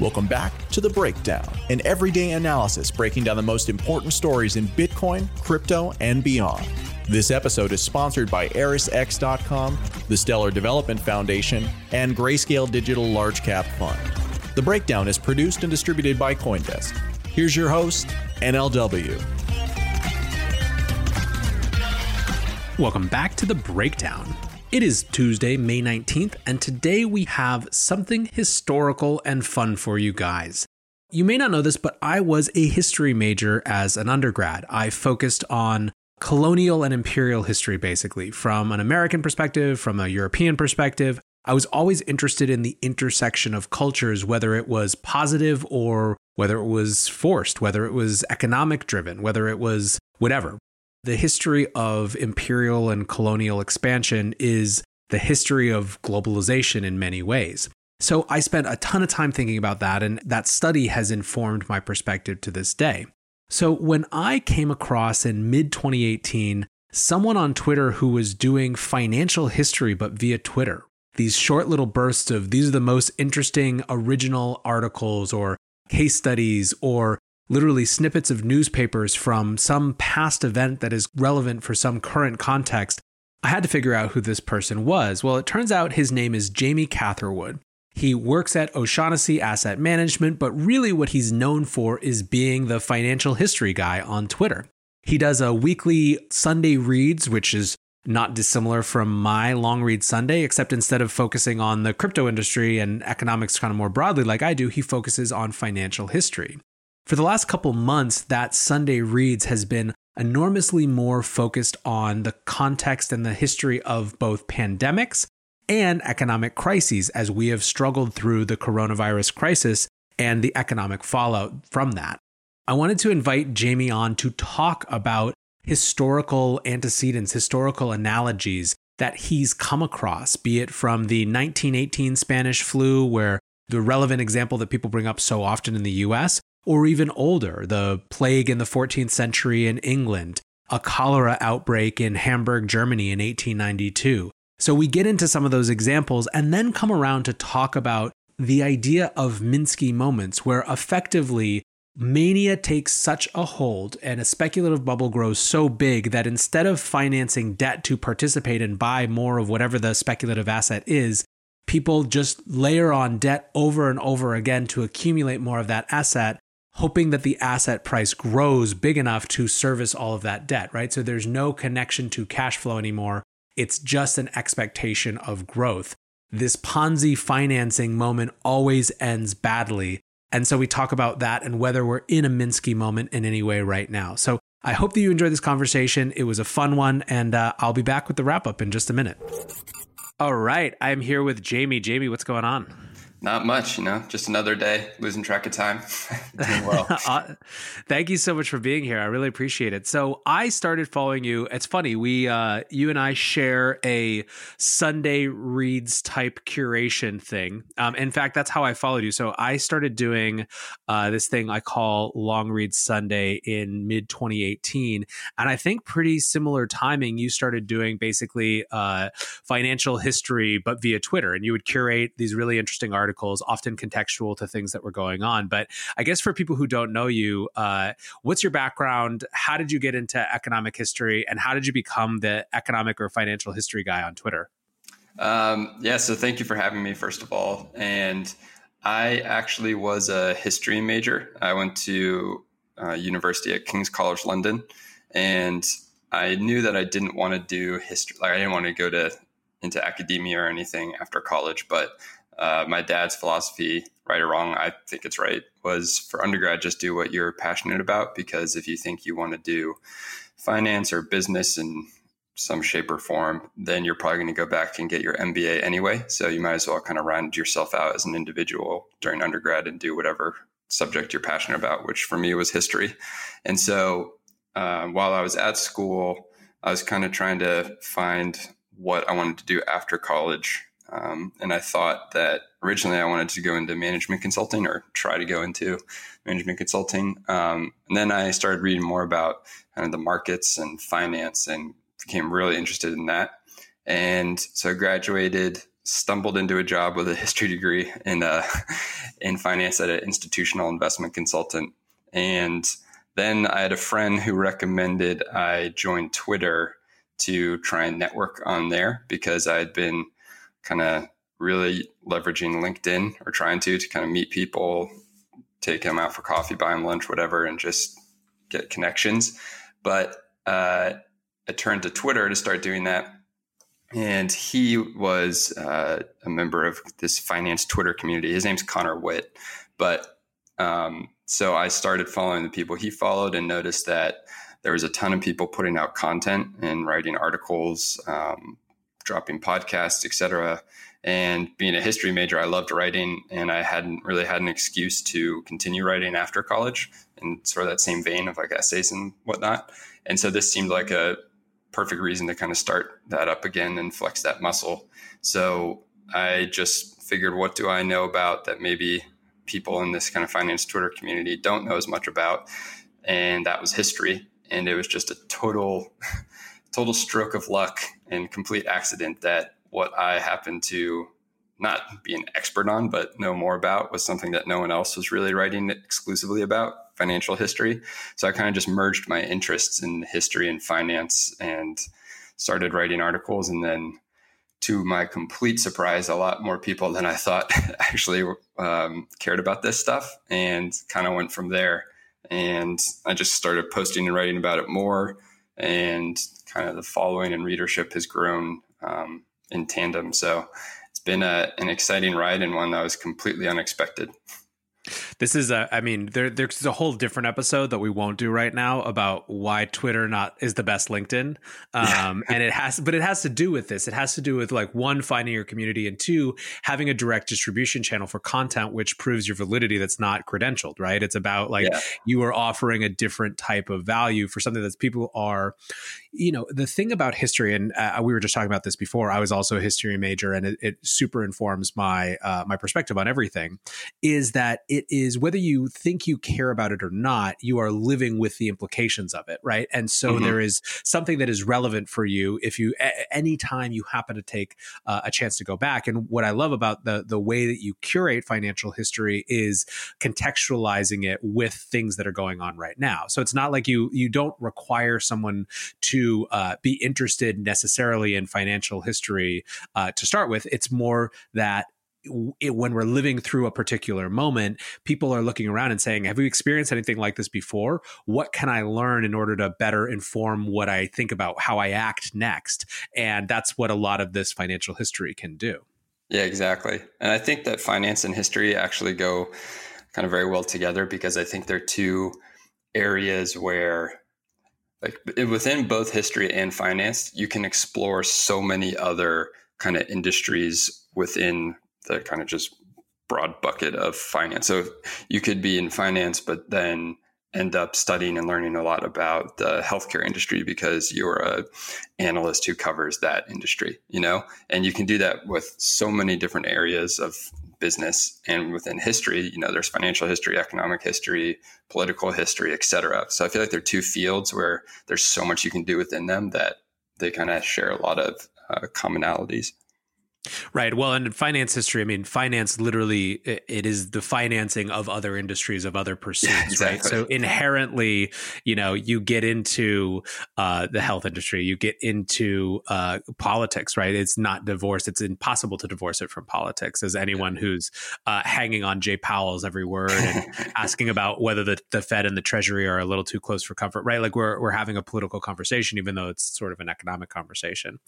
Welcome back to The Breakdown, an everyday analysis breaking down the most important stories in Bitcoin, crypto, and beyond. This episode is sponsored by ErisX.com, the Stellar Development Foundation, and Grayscale Digital Large Cap Fund. The Breakdown is produced and distributed by Coindesk. Here's your host, NLW. Welcome back to The Breakdown. It is Tuesday, May 19th, and today we have something historical and fun for you guys. You may not know this, but I was a history major as an undergrad. I focused on colonial and imperial history, basically, from an American perspective, from a European perspective. I was always interested in the intersection of cultures, whether it was positive or whether it was forced, whether it was economic driven, whether it was whatever. The history of imperial and colonial expansion is the history of globalization in many ways. So I spent a ton of time thinking about that, and that study has informed my perspective to this day. So when I came across in mid 2018 someone on Twitter who was doing financial history, but via Twitter, these short little bursts of these are the most interesting original articles or case studies or literally snippets of newspapers from some past event that is relevant for some current context, I had to figure out who this person was. Well, it turns out his name is Jamie Catherwood. He works at O'Shaughnessy Asset Management, but really what he's known for is being the financial history guy on Twitter. He does a weekly Sunday reads, which is not dissimilar from my long read Sunday, except instead of focusing on the crypto industry and economics kind of more broadly like I do, he focuses on financial history. For the last couple months, that Sunday Reads has been enormously more focused on the context and the history of both pandemics and economic crises as we have struggled through the coronavirus crisis and the economic fallout from that. I wanted to invite Jamie on to talk about historical antecedents, historical analogies that he's come across, be it from the 1918 Spanish flu, where the relevant example that people bring up so often in the US, or even older, the plague in the 14th century in England, a cholera outbreak in Hamburg, Germany in 1892. So we get into some of those examples and then come around to talk about the idea of Minsky moments, where effectively mania takes such a hold and a speculative bubble grows so big that instead of financing debt to participate and buy more of whatever the speculative asset is, people just layer on debt over and over again to accumulate more of that asset hoping that the asset price grows big enough to service all of that debt, right? So there's no connection to cash flow anymore. It's just an expectation of growth. This Ponzi financing moment always ends badly. And so we talk about that and whether we're in a Minsky moment in any way right now. So I hope that you enjoyed this conversation. It was a fun one, and uh, I'll be back with the wrap up in just a minute. All right. I'm here with Jamie. Jamie, what's going on? Not much, you know, just another day losing track of time. Well. uh, thank you so much for being here. I really appreciate it. So I started following you. It's funny, we uh you and I share a Sunday reads type curation thing. Um in fact, that's how I followed you. So I started doing uh this thing I call Long Read Sunday in mid 2018, and I think pretty similar timing you started doing basically uh financial history but via Twitter and you would curate these really interesting articles articles, often contextual to things that were going on. But I guess for people who don't know you, uh, what's your background? How did you get into economic history, and how did you become the economic or financial history guy on Twitter? Um, yeah, so thank you for having me, first of all. And I actually was a history major. I went to uh, university at King's College London, and I knew that I didn't want to do history. Like I didn't want to go to into academia or anything after college, but uh, my dad's philosophy, right or wrong, I think it's right, was for undergrad, just do what you're passionate about. Because if you think you want to do finance or business in some shape or form, then you're probably going to go back and get your MBA anyway. So you might as well kind of round yourself out as an individual during undergrad and do whatever subject you're passionate about, which for me was history. And so uh, while I was at school, I was kind of trying to find what I wanted to do after college um, and I thought that originally I wanted to go into management consulting or try to go into management consulting. Um, and then I started reading more about kind of the markets and finance and became really interested in that. And so I graduated stumbled into a job with a history degree in uh, in finance at an institutional investment consultant, and then I had a friend who recommended I join Twitter to try and network on there because I had been kind of really leveraging LinkedIn or trying to to kind of meet people, take them out for coffee, buy them lunch, whatever, and just get connections. But uh, I turned to Twitter to start doing that. And he was uh, a member of this finance Twitter community. His name's Connor Witt. But um, so I started following the people he followed and noticed that there was a ton of people putting out content and writing articles, um, dropping podcasts, etc. And being a history major, I loved writing, and I hadn't really had an excuse to continue writing after college in sort of that same vein of like essays and whatnot. And so this seemed like a perfect reason to kind of start that up again and flex that muscle. So I just figured, what do I know about that maybe people in this kind of finance Twitter community don't know as much about? And that was history. And it was just a total, total stroke of luck and complete accident that what I happened to not be an expert on, but know more about was something that no one else was really writing exclusively about financial history. So I kind of just merged my interests in history and finance and started writing articles. And then, to my complete surprise, a lot more people than I thought actually um, cared about this stuff and kind of went from there. And I just started posting and writing about it more. And kind of the following and readership has grown um, in tandem. So it's been a, an exciting ride and one that was completely unexpected. This is a, I mean, there, there's a whole different episode that we won't do right now about why Twitter not is the best LinkedIn. Um, and it has, but it has to do with this. It has to do with like one, finding your community and two, having a direct distribution channel for content, which proves your validity that's not credentialed, right? It's about like yeah. you are offering a different type of value for something that people are, you know, the thing about history, and uh, we were just talking about this before, I was also a history major and it, it super informs my, uh, my perspective on everything is that it is whether you think you care about it or not, you are living with the implications of it, right? And so mm-hmm. there is something that is relevant for you if you a- anytime you happen to take uh, a chance to go back. And what I love about the the way that you curate financial history is contextualizing it with things that are going on right now. So it's not like you you don't require someone to uh, be interested necessarily in financial history uh, to start with. It's more that it, when we're living through a particular moment, people are looking around and saying, Have you experienced anything like this before? What can I learn in order to better inform what I think about how I act next? And that's what a lot of this financial history can do. Yeah, exactly. And I think that finance and history actually go kind of very well together because I think they're two areas where like within both history and finance, you can explore so many other kind of industries within the kind of just broad bucket of finance. So you could be in finance, but then end up studying and learning a lot about the healthcare industry because you're a analyst who covers that industry, you know? And you can do that with so many different areas of business and within history, you know, there's financial history, economic history, political history, et cetera. So I feel like they're two fields where there's so much you can do within them that they kind of share a lot of uh, commonalities. Right. Well, in finance history, I mean, finance literally it is the financing of other industries of other pursuits, yeah, exactly. right? So inherently, you know, you get into uh, the health industry, you get into uh, politics, right? It's not divorced. It's impossible to divorce it from politics. As anyone who's uh, hanging on Jay Powell's every word and asking about whether the, the Fed and the Treasury are a little too close for comfort, right? Like we're we're having a political conversation, even though it's sort of an economic conversation.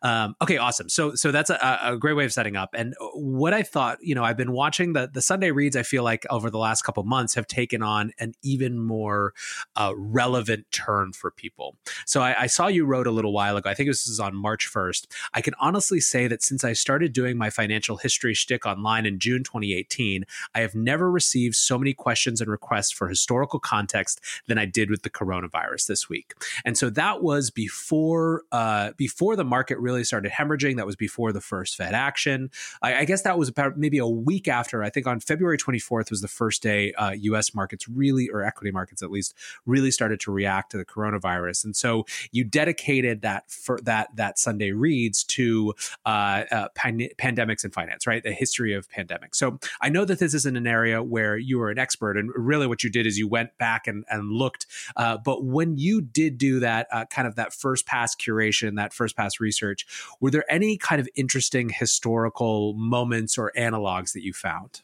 Um, okay, awesome. So so that's a a great way of setting up. And uh, what I thought, you know, I've been watching the the Sunday reads. I feel like over the last couple months have taken on an even more uh, relevant turn for people. So I, I, saw you wrote a little while ago. I think this is on March first. I can honestly say that since I started doing my financial history shtick online in June 2018, I have never received so many questions and requests for historical context than I did with the coronavirus this week. And so that was before uh, before the market really started hemorrhaging. That was before the first first Fed action. I, I guess that was about maybe a week after. I think on February 24th was the first day uh, U.S. markets really, or equity markets at least, really started to react to the coronavirus. And so you dedicated that for that that Sunday reads to uh, uh, pan- pandemics and finance, right? The history of pandemics. So I know that this isn't an area where you are an expert, and really what you did is you went back and, and looked. Uh, but when you did do that, uh, kind of that first pass curation, that first pass research, were there any kind of interesting historical moments or analogs that you found?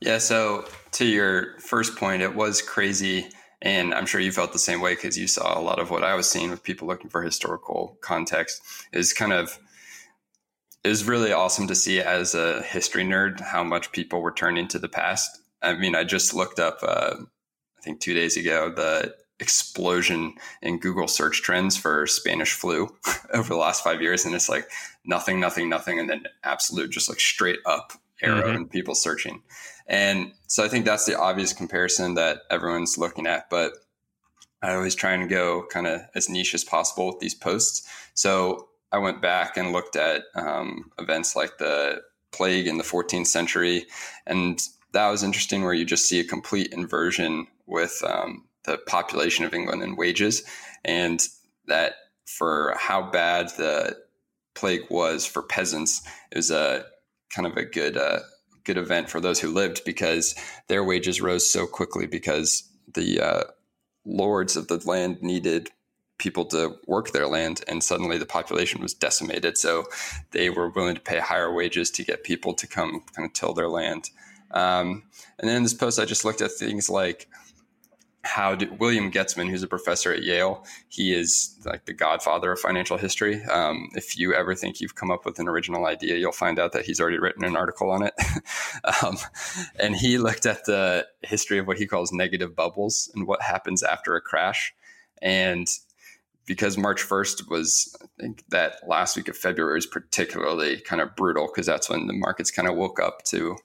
Yeah. So to your first point, it was crazy. And I'm sure you felt the same way because you saw a lot of what I was seeing with people looking for historical context is kind of it was really awesome to see as a history nerd how much people were turning to the past. I mean, I just looked up, uh, I think two days ago, the explosion in Google search trends for Spanish flu over the last five years. And it's like nothing, nothing, nothing. And then absolute, just like straight up arrow mm-hmm. and people searching. And so I think that's the obvious comparison that everyone's looking at. But I always try and go kind of as niche as possible with these posts. So I went back and looked at um, events like the plague in the 14th century. And that was interesting where you just see a complete inversion with um, the population of England and wages. And that for how bad the plague was for peasants, it was a kind of a good uh, good event for those who lived because their wages rose so quickly because the uh, lords of the land needed people to work their land and suddenly the population was decimated so they were willing to pay higher wages to get people to come kind of till their land um, and then in this post i just looked at things like how did William Goetzmann, who's a professor at Yale, he is like the godfather of financial history. Um, if you ever think you've come up with an original idea, you'll find out that he's already written an article on it. um, and he looked at the history of what he calls negative bubbles and what happens after a crash. And because March 1st was, I think that last week of February is particularly kind of brutal because that's when the markets kind of woke up to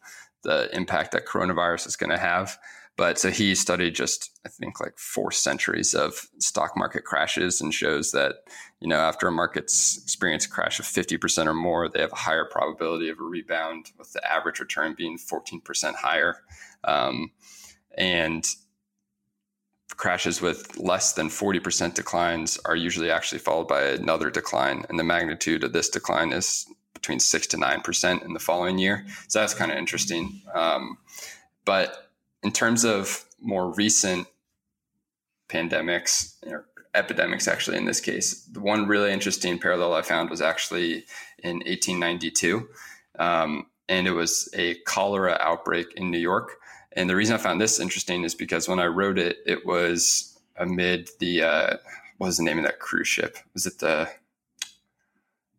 the impact that coronavirus is going to have. But so he studied just, I think, like four centuries of stock market crashes and shows that, you know, after a market's experience a crash of 50% or more, they have a higher probability of a rebound, with the average return being 14% higher. Um, and crashes with less than 40% declines are usually actually followed by another decline. And the magnitude of this decline is between 6 to 9% in the following year. So that's kind of interesting. Um, but in terms of more recent pandemics or epidemics, actually, in this case, the one really interesting parallel I found was actually in 1892. Um, and it was a cholera outbreak in New York. And the reason I found this interesting is because when I wrote it, it was amid the, uh, what was the name of that cruise ship? Was it the,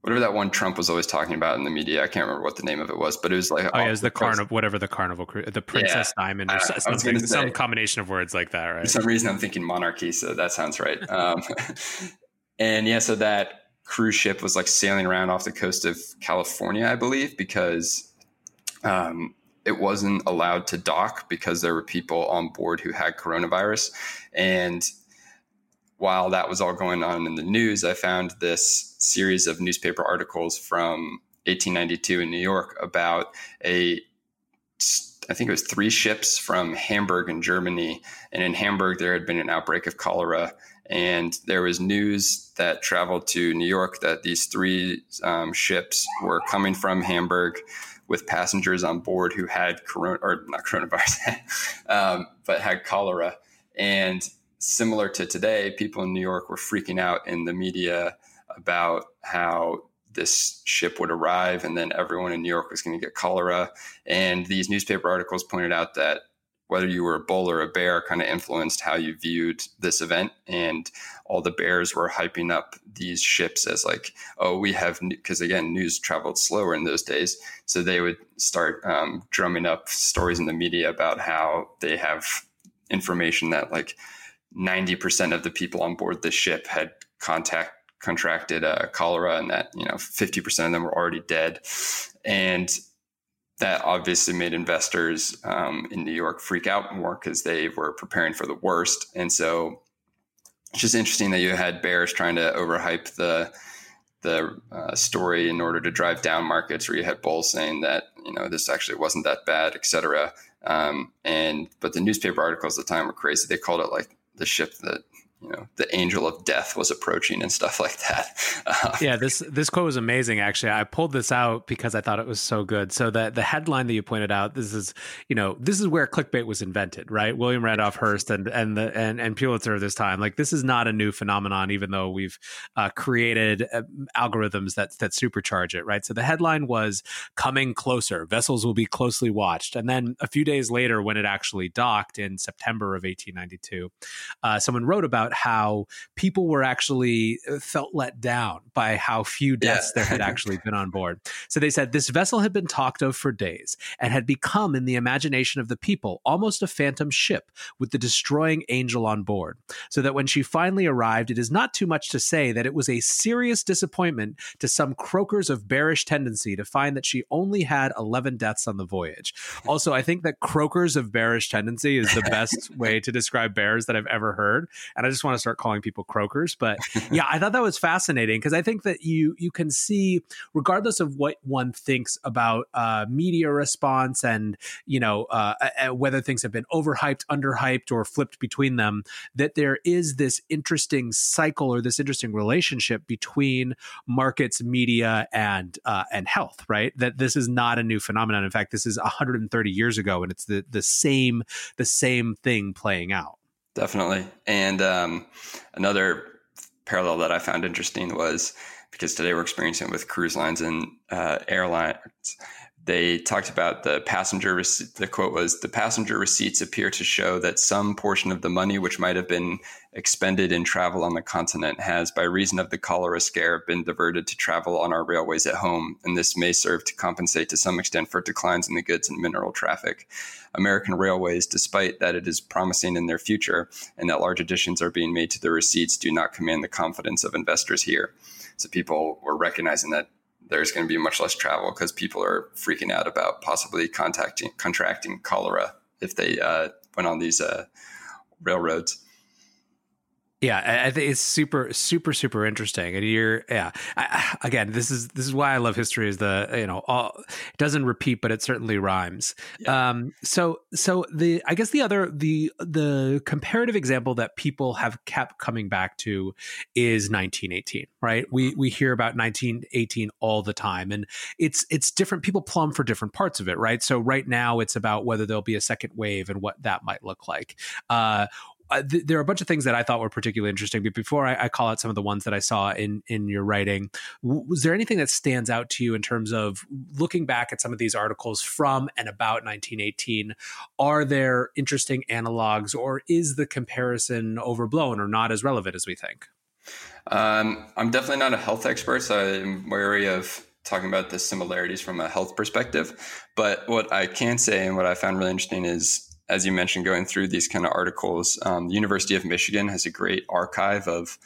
whatever that one Trump was always talking about in the media. I can't remember what the name of it was, but it was like oh, yeah, it was the carnival, whatever the carnival, the Princess yeah, Diamond, or something, I some combination of words like that, right? For some reason, I'm thinking monarchy, so that sounds right. um, and yeah, so that cruise ship was like sailing around off the coast of California, I believe, because um, it wasn't allowed to dock because there were people on board who had coronavirus, and while that was all going on in the news, I found this series of newspaper articles from 1892 in New York about a I think it was three ships from Hamburg in Germany. And in Hamburg, there had been an outbreak of cholera. And there was news that traveled to New York that these three um, ships were coming from Hamburg with passengers on board who had corona, or not coronavirus, um, but had cholera. And similar to today, people in New York were freaking out in the media about how this ship would arrive and then everyone in New York was going to get cholera. And these newspaper articles pointed out that whether you were a bull or a bear kind of influenced how you viewed this event. And all the bears were hyping up these ships as like, oh, we have, because again, news traveled slower in those days. So they would start um, drumming up stories in the media about how they have information that like 90% of the people on board the ship had contact contracted uh, cholera and that you know 50% of them were already dead and that obviously made investors um, in new york freak out more because they were preparing for the worst and so it's just interesting that you had bears trying to overhype the the uh, story in order to drive down markets, where you had bulls saying that you know this actually wasn't that bad, etc. Um, and but the newspaper articles at the time were crazy. They called it like the ship that you know the angel of death was approaching and stuff like that. Um, yeah, this this quote was amazing. Actually, I pulled this out because I thought it was so good. So the the headline that you pointed out, this is you know this is where clickbait was invented, right? William Randolph Hearst and and the and and Pulitzer this time. Like this is not a new phenomenon, even though we've uh, created uh, algorithms that that supercharge it, right? So the headline was "Coming Closer: Vessels will be closely watched," and then a few days later, when it actually docked in September of 1892, uh, someone wrote about about how people were actually uh, felt let down by how few deaths yeah. there had actually been on board. So they said this vessel had been talked of for days and had become, in the imagination of the people, almost a phantom ship with the destroying angel on board. So that when she finally arrived, it is not too much to say that it was a serious disappointment to some croakers of bearish tendency to find that she only had 11 deaths on the voyage. Also, I think that croakers of bearish tendency is the best way to describe bears that I've ever heard. And I just just want to start calling people croakers. But yeah, I thought that was fascinating because I think that you you can see, regardless of what one thinks about uh, media response and you know uh, whether things have been overhyped, underhyped, or flipped between them, that there is this interesting cycle or this interesting relationship between markets, media, and uh, and health. Right? That this is not a new phenomenon. In fact, this is 130 years ago, and it's the the same the same thing playing out. Definitely. And um, another parallel that I found interesting was because today we're experiencing with cruise lines and uh, airlines they talked about the passenger. The quote was the passenger receipts appear to show that some portion of the money which might have been expended in travel on the continent has, by reason of the cholera scare, been diverted to travel on our railways at home, and this may serve to compensate to some extent for declines in the goods and mineral traffic. American railways, despite that it is promising in their future and that large additions are being made to the receipts, do not command the confidence of investors here. So people were recognizing that there's going to be much less travel because people are freaking out about possibly contacting contracting cholera if they uh, went on these uh, railroads. Yeah, I think it's super, super, super interesting. And you're, yeah. I, again, this is this is why I love history. Is the you know all it doesn't repeat, but it certainly rhymes. Yeah. Um, so so the I guess the other the the comparative example that people have kept coming back to is 1918. Right? We we hear about 1918 all the time, and it's it's different. People plumb for different parts of it. Right? So right now it's about whether there'll be a second wave and what that might look like. Uh, th- there are a bunch of things that I thought were particularly interesting. But before I, I, call out some of the ones that I saw in in your writing, w- was there anything that stands out to you in terms of looking back at some of these articles from and about 1918? Are there interesting analogs, or is the comparison overblown or not as relevant as we think? Um, I'm definitely not a health expert, so I'm wary of talking about the similarities from a health perspective. But what I can say and what I found really interesting is as you mentioned, going through these kind of articles, um, the University of Michigan has a great archive of,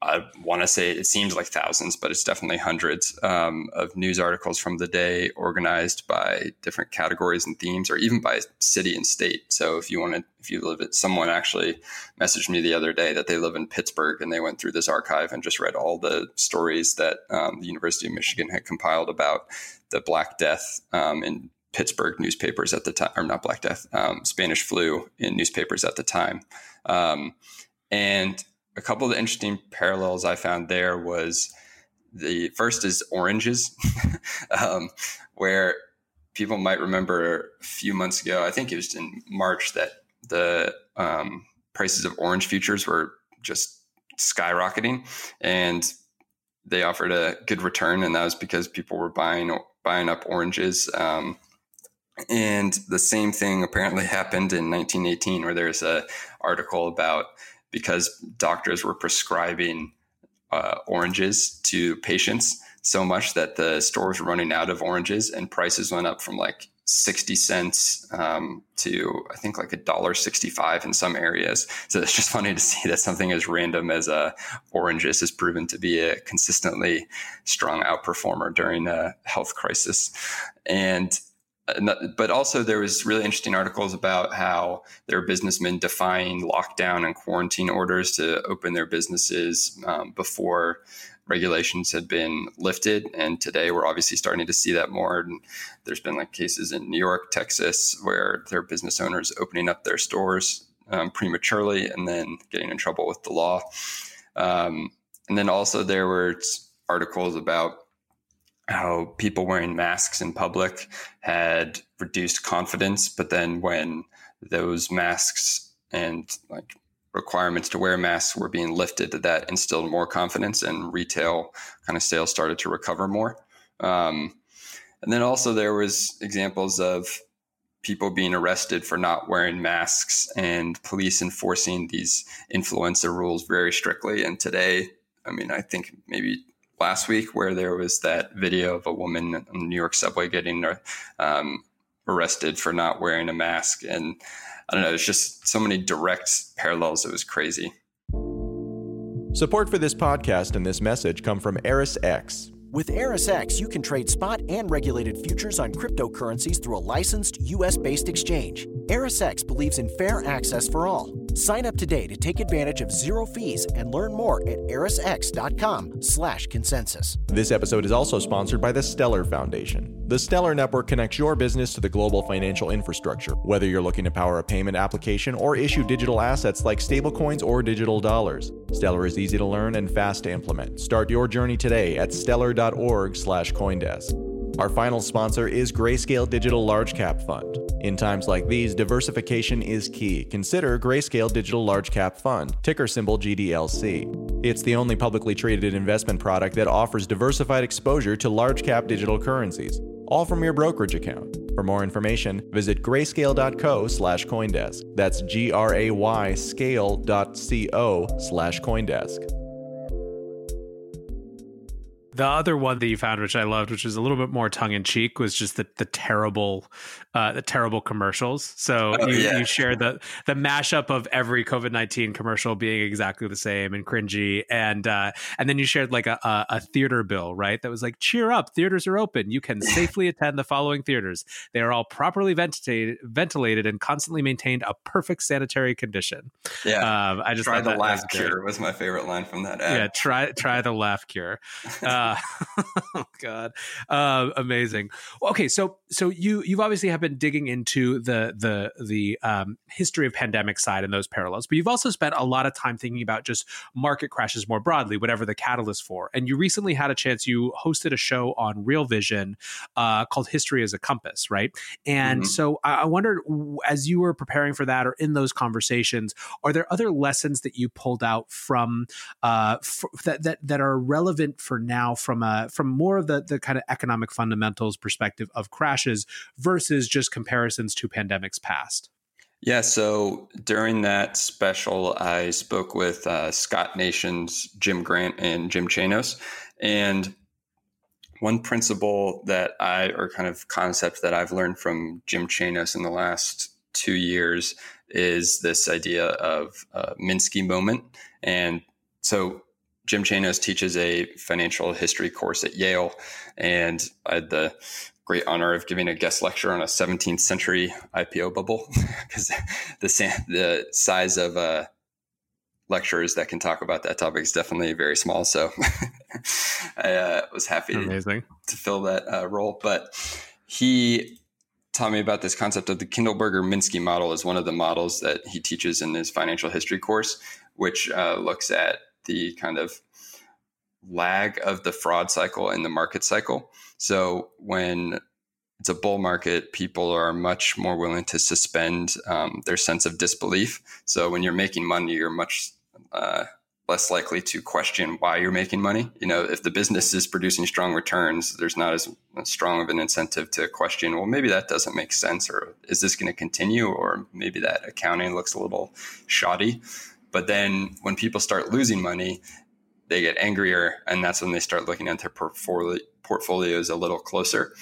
I want to say it seems like thousands, but it's definitely hundreds um, of news articles from the day organized by different categories and themes, or even by city and state. So if you want to, if you live at, someone actually messaged me the other day that they live in Pittsburgh and they went through this archive and just read all the stories that um, the University of Michigan had compiled about the Black Death um, in Pittsburgh newspapers at the time, or not Black Death, um, Spanish flu in newspapers at the time. Um, and a couple of the interesting parallels I found there was the first is oranges, um, where people might remember a few months ago, I think it was in March, that the um, prices of orange futures were just skyrocketing. And they offered a good return, and that was because people were buying buying up oranges um, and the same thing apparently happened in 1918, where there's a article about because doctors were prescribing uh, oranges to patients so much that the stores were running out of oranges, and prices went up from like 60 cents um, to I think like a dollar 65 in some areas. So it's just funny to see that something as random as uh, oranges has proven to be a consistently strong outperformer during a health crisis. And but also there was really interesting articles about how were businessmen defying lockdown and quarantine orders to open their businesses um, before regulations had been lifted. And today we're obviously starting to see that more. And there's been like cases in new york texas where there are business owners opening up their stores um, prematurely and then getting in trouble with the law. Um, and then also there were articles about how people wearing masks in public had reduced confidence, but then when those masks and like requirements to wear masks were being lifted, that instilled more confidence and retail kind of sales started to recover more. Um, and then also there was examples of people being arrested for not wearing masks and police enforcing these influenza rules very strictly. And today, I mean, I think maybe last week where there was that video of a woman in the New York subway getting um, arrested for not wearing a mask. And I don't know, there's just so many direct parallels. It was crazy. Support for this podcast and this message come from ErisX. With ErisX, you can trade spot and regulated futures on cryptocurrencies through a licensed U.S. based exchange. ErisX believes in fair access for all. Sign up today to take advantage of zero fees and learn more at erisx.com/consensus. This episode is also sponsored by the Stellar Foundation. The Stellar Network connects your business to the global financial infrastructure, whether you're looking to power a payment application or issue digital assets like stablecoins or digital dollars. Stellar is easy to learn and fast to implement. Start your journey today at stellar.org/coindesk. Our final sponsor is Grayscale Digital Large Cap Fund. In times like these, diversification is key. Consider Grayscale Digital Large Cap Fund, ticker symbol GDLC. It's the only publicly traded investment product that offers diversified exposure to large cap digital currencies, all from your brokerage account. For more information, visit grayscale.co slash Coindesk. That's G R A Y scale.co slash Coindesk. The other one that you found, which I loved, which was a little bit more tongue in cheek, was just the the terrible, uh, the terrible commercials. So oh, you, yeah. you shared the the mashup of every COVID nineteen commercial being exactly the same and cringy, and uh, and then you shared like a, a, a theater bill, right? That was like, cheer up, theaters are open. You can safely attend the following theaters. They are all properly ventilated, ventilated, and constantly maintained a perfect sanitary condition. Yeah, um, I just try the laugh cure was my favorite line from that ad. Yeah, try try the laugh cure. Uh, uh, oh God, uh, amazing. Okay, so so you you've obviously have been digging into the the the um, history of pandemic side and those parallels, but you've also spent a lot of time thinking about just market crashes more broadly, whatever the catalyst for. And you recently had a chance. You hosted a show on Real Vision uh, called "History as a Compass," right? And mm-hmm. so I, I wondered, as you were preparing for that or in those conversations, are there other lessons that you pulled out from uh, for, that that that are relevant for now? now from a from more of the the kind of economic fundamentals perspective of crashes versus just comparisons to pandemics past? Yeah, so during that special, I spoke with uh, Scott Nations Jim Grant and Jim Chanos, and one principle that I, or kind of concept that I've learned from Jim Chanos in the last two years is this idea of Minsky moment. And so Jim Chanos teaches a financial history course at Yale, and I had the great honor of giving a guest lecture on a 17th century IPO bubble because the the size of uh, lecturers that can talk about that topic is definitely very small. So I uh, was happy to, to, fill that uh, role. But he taught me about this concept of the Kindleberger Minsky model is one of the models that he teaches in his financial history course, which uh, looks at the kind of lag of the fraud cycle and the market cycle. So when it's a bull market, people are much more willing to suspend um, their sense of disbelief. So when you're making money, you're much uh, less likely to question why you're making money. You know, if the business is producing strong returns, there's not as strong of an incentive to question, well, maybe that doesn't make sense, or is this going to continue, or maybe that accounting looks a little shoddy. But then when people start losing money, they get angrier, and that's when they start looking at their portfolio, portfolios a little closer.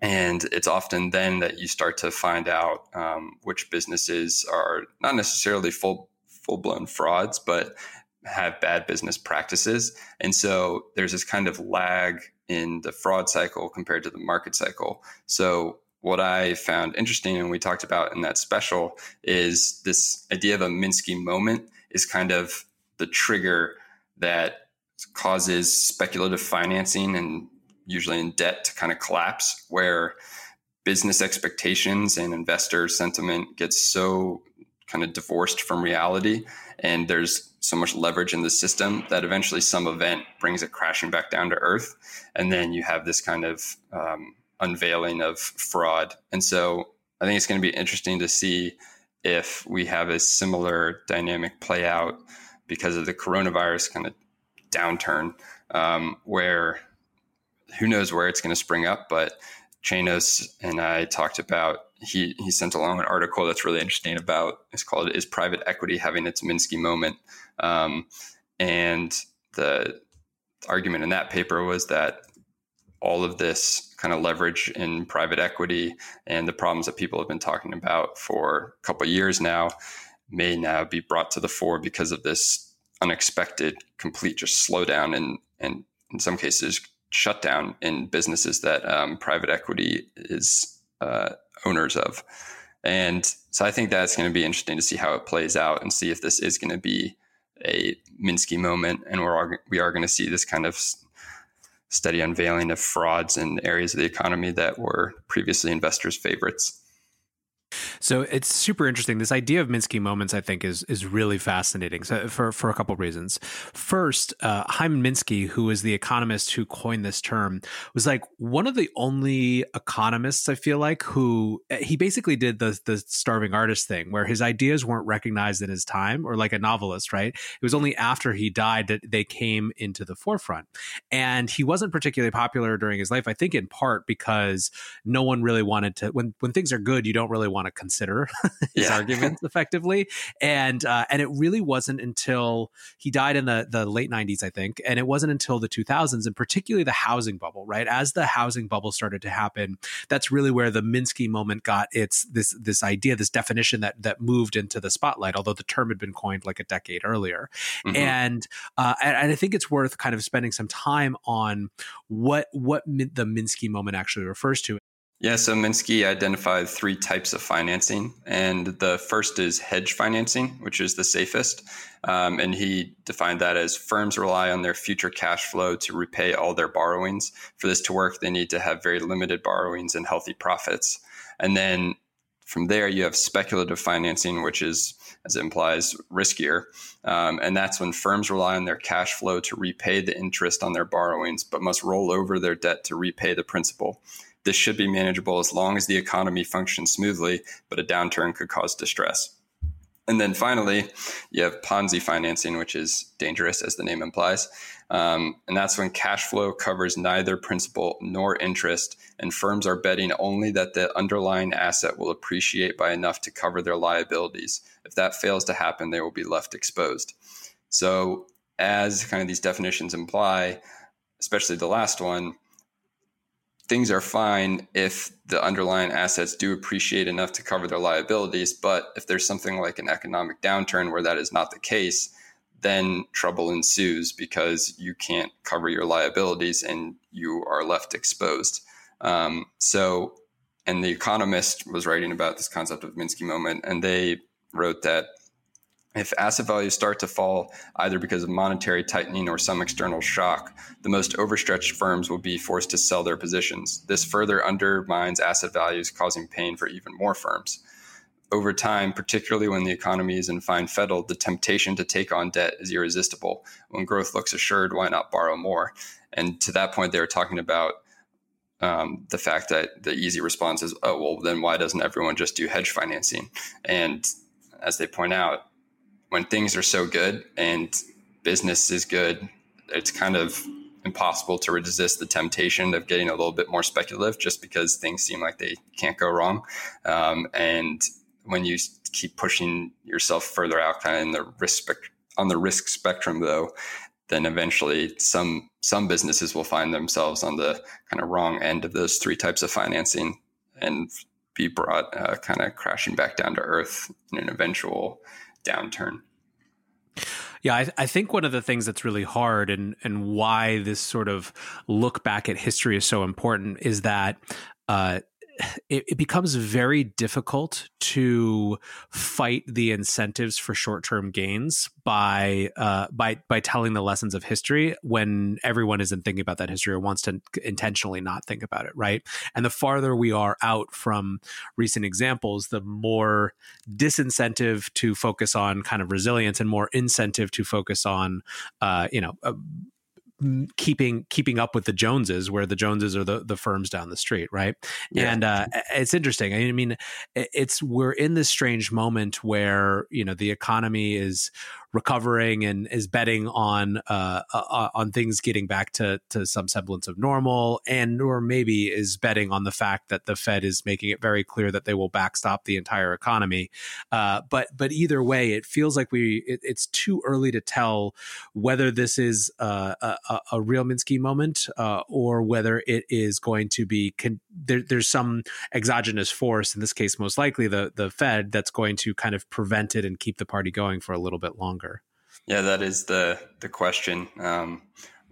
And it's often then that you start to find out um, which businesses are not necessarily full full blown frauds, but have bad business practices. And so there's this kind of lag in the fraud cycle compared to the market cycle. So what I found interesting and we talked about in that special is this idea of a Minsky moment is kind of the trigger that causes speculative financing and usually in debt to kind of collapse where business expectations and investor sentiment gets so kind of divorced from reality and there's so much leverage in the system that eventually some event brings it crashing back down to earth and then you have this kind of um, unveiling of fraud. And so I think it's going to be interesting to see if we have a similar dynamic play out because of the coronavirus kind of downturn, um, where who knows where it's going to spring up. But Chanos and I talked about he he sent along an article that's really interesting about it's called "Is Private Equity Having Its Minsky Moment?" Um, and the argument in that paper was that all of this kind of leverage in private equity and the problems that people have been talking about for a couple years now may now be brought to the fore because of this unexpected complete just slowdown and and in some cases shutdown in businesses that um, private equity is uh, owners of and so i think that's going to be interesting to see how it plays out and see if this is going to be a minsky moment and we're we are going to see this kind of steady unveiling of frauds in areas of the economy that were previously investors' favorites. So it's super interesting. This idea of Minsky moments, I think, is is really fascinating. So for for a couple of reasons. First, uh, Hyman Minsky, who is the economist who coined this term, was like one of the only economists I feel like who eh, he basically did the the starving artist thing, where his ideas weren't recognized in his time, or like a novelist, right? It was only after he died that they came into the forefront, and he wasn't particularly popular during his life. I think in part because no one really wanted to. When when things are good, you don't really want to consider his yeah. arguments effectively. And uh, and it really wasn't until he died in the the late '90s, I think, and it wasn't until the 2000s, and particularly the housing bubble, right? As the housing bubble started to happen, that's really where the Minsky moment got its this this idea, this definition that that moved into the spotlight. Although the term had been coined like a decade earlier, mm-hmm. and, uh, and and I think it's worth kind of spending some time on what what the Minsky moment actually refers to. Yeah, so Minsky identified three types of financing. And the first is hedge financing, which is the safest. Um, and he defined that as firms rely on their future cash flow to repay all their borrowings. For this to work, they need to have very limited borrowings and healthy profits. And then from there, you have speculative financing, which is, as it implies, riskier. Um, and that's when firms rely on their cash flow to repay the interest on their borrowings, but must roll over their debt to repay the principal. This should be manageable as long as the economy functions smoothly, but a downturn could cause distress. And then finally, you have Ponzi financing, which is dangerous, as the name implies. Um, and that's when cash flow covers neither principal nor interest, and firms are betting only that the underlying asset will appreciate by enough to cover their liabilities. If that fails to happen, they will be left exposed. So, as kind of these definitions imply, especially the last one, things are fine if the underlying assets do appreciate enough to cover their liabilities. But if there's something like an economic downturn where that is not the case, then trouble ensues because you can't cover your liabilities and you are left exposed. Um, so, and The Economist was writing about this concept of Minsky moment, and they wrote that if asset values start to fall, either because of monetary tightening or some external shock, the most overstretched firms will be forced to sell their positions. This further undermines asset values, causing pain for even more firms. Over time, particularly when the economy is in fine fettle, the temptation to take on debt is irresistible. When growth looks assured, why not borrow more? And to that point, they were talking about um, the fact that the easy response is, oh, well, then why doesn't everyone just do hedge financing? And as they point out, when things are so good and business is good, it's kind of impossible to resist the temptation of getting a little bit more speculative just because things seem like they can't go wrong. Um, and when you keep pushing yourself further out kind of in the risk on the risk spectrum though, then eventually some some businesses will find themselves on the kind of wrong end of those three types of financing and be brought uh, kind of crashing back down to earth in an eventual downturn. Yeah, I, I, think one of the things that's really hard and and why this sort of look back at history is so important is that uh, it, it, becomes very difficult to fight the incentives for short-term gains by uh, by by telling the lessons of history when everyone isn't thinking about that history or wants to intentionally not think about it, right? And the farther we are out from recent examples, the more disincentive to focus on kind of resilience and more incentive to focus on, uh, you know, uh, keeping keeping up with the Joneses, where the Joneses are the the firms down the street, right? Yeah. And uh, it's interesting. I mean, it's we're in this strange moment where you know the economy is recovering and is betting on uh, uh, on things getting back to to some semblance of normal, and or maybe is betting on the fact that the Fed is making it very clear that they will backstop the entire economy. Uh, but but either way, it feels like we it, it's too early to tell whether this is uh, a, a, real Minsky moment uh, or whether it is going to be con- there, there's some exogenous force in this case, most likely the the Fed that's going to kind of prevent it and keep the party going for a little bit longer. Yeah, that is the the question. Um,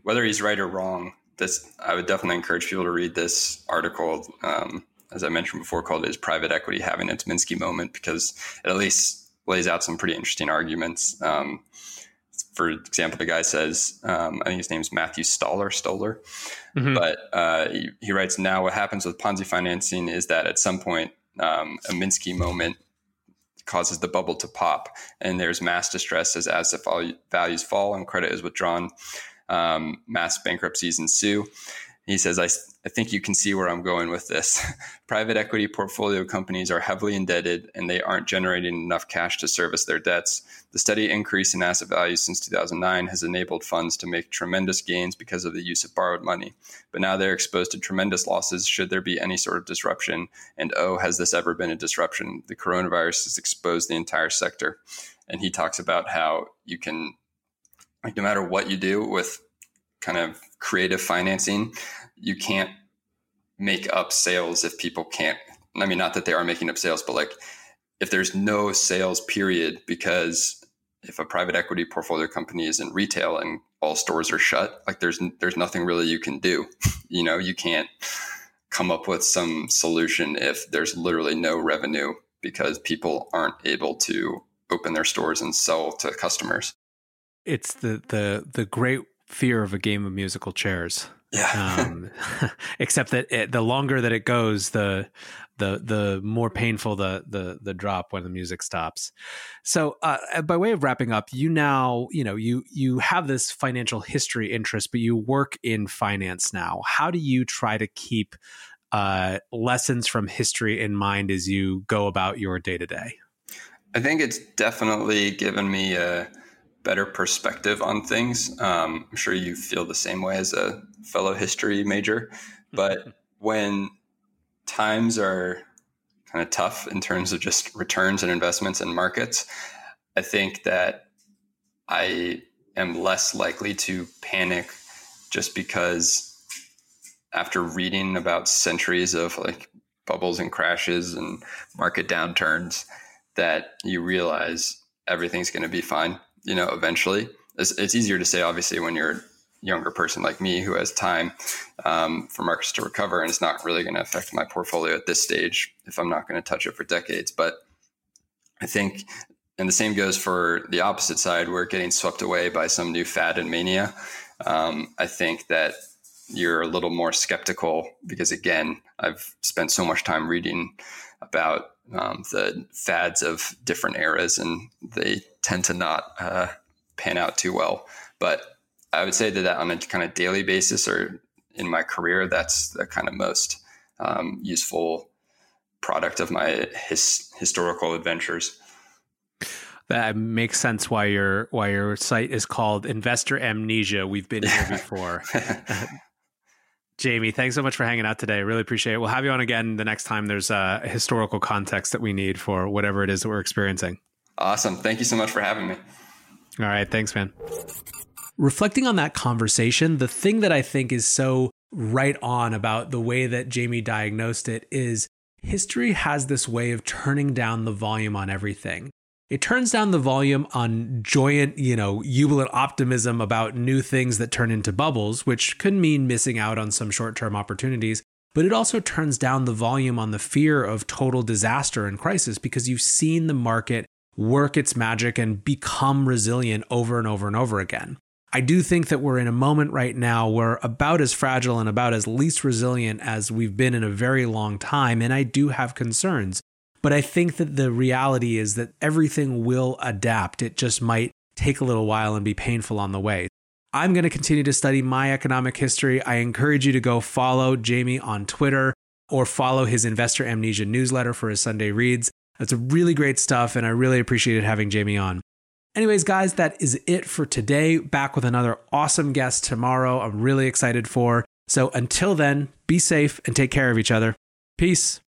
whether he's right or wrong, this I would definitely encourage people to read this article. Um, as I mentioned before, called "Is Private Equity Having Its Minsky Moment?" because it at least lays out some pretty interesting arguments. Um, for example, the guy says, um, I think his name's Matthew Stoller, Stoller, mm-hmm. but uh, he, he, writes, now what happens with Ponzi financing is that at some point, um, a Minsky moment causes the bubble to pop, and there's mass distress as asset values fall and credit is withdrawn. Um, mass bankruptcies ensue. He says, I, I think you can see where I'm going with this. Private equity portfolio companies are heavily indebted and they aren't generating enough cash to service their debts. The steady increase in asset values since 2009 has enabled funds to make tremendous gains because of the use of borrowed money. But now they're exposed to tremendous losses should there be any sort of disruption. And oh, has this ever been a disruption? The coronavirus has exposed the entire sector. And he talks about how you can, like, no matter what you do with kind of creative financing, you can't make up sales if people can't. I mean, not that they are making up sales, but like if there's no sales period because if a private equity portfolio company is in retail and all stores are shut, like there's there's nothing really you can do. you know, you can't come up with some solution if there's literally no revenue because people aren't able to open their stores and sell to customers. It's the the the great fear of a game of musical chairs. Yeah. um, except that it, the longer that it goes, the the the more painful the the the drop when the music stops. So, uh, by way of wrapping up, you now you know you you have this financial history interest, but you work in finance now. How do you try to keep uh, lessons from history in mind as you go about your day to day? I think it's definitely given me a better perspective on things. Um, I'm sure you feel the same way as a fellow history major, but when times are kind of tough in terms of just returns and investments and markets, I think that I am less likely to panic just because after reading about centuries of like bubbles and crashes and market downturns that you realize everything's going to be fine you know, eventually. It's, it's easier to say, obviously, when you're a younger person like me who has time um, for markets to recover, and it's not really going to affect my portfolio at this stage if I'm not going to touch it for decades. But I think, and the same goes for the opposite side, we're getting swept away by some new fad and mania. Um, I think that you're a little more skeptical because, again, I've spent so much time reading about um, the fads of different eras, and they tend to not uh, pan out too well. But I would say that, that on a kind of daily basis or in my career, that's the kind of most um, useful product of my his, historical adventures. That makes sense why your why your site is called Investor Amnesia. We've been here before. Jamie, thanks so much for hanging out today. Really appreciate it. We'll have you on again the next time there's a historical context that we need for whatever it is that we're experiencing. Awesome. Thank you so much for having me. All right. Thanks, man. Reflecting on that conversation, the thing that I think is so right on about the way that Jamie diagnosed it is history has this way of turning down the volume on everything. It turns down the volume on joyant, you know, jubilant optimism about new things that turn into bubbles, which could mean missing out on some short term opportunities. but it also turns down the volume on the fear of total disaster and crisis because you've seen the market work its magic and become resilient over and over and over again. I do think that we're in a moment right now where about as fragile and about as least resilient as we've been in a very long time. And I do have concerns. But I think that the reality is that everything will adapt. It just might take a little while and be painful on the way. I'm going to continue to study my economic history. I encourage you to go follow Jamie on Twitter or follow his Investor Amnesia newsletter for his Sunday reads. That's really great stuff, and I really appreciated having Jamie on. Anyways, guys, that is it for today. Back with another awesome guest tomorrow. I'm really excited for. So until then, be safe and take care of each other. Peace.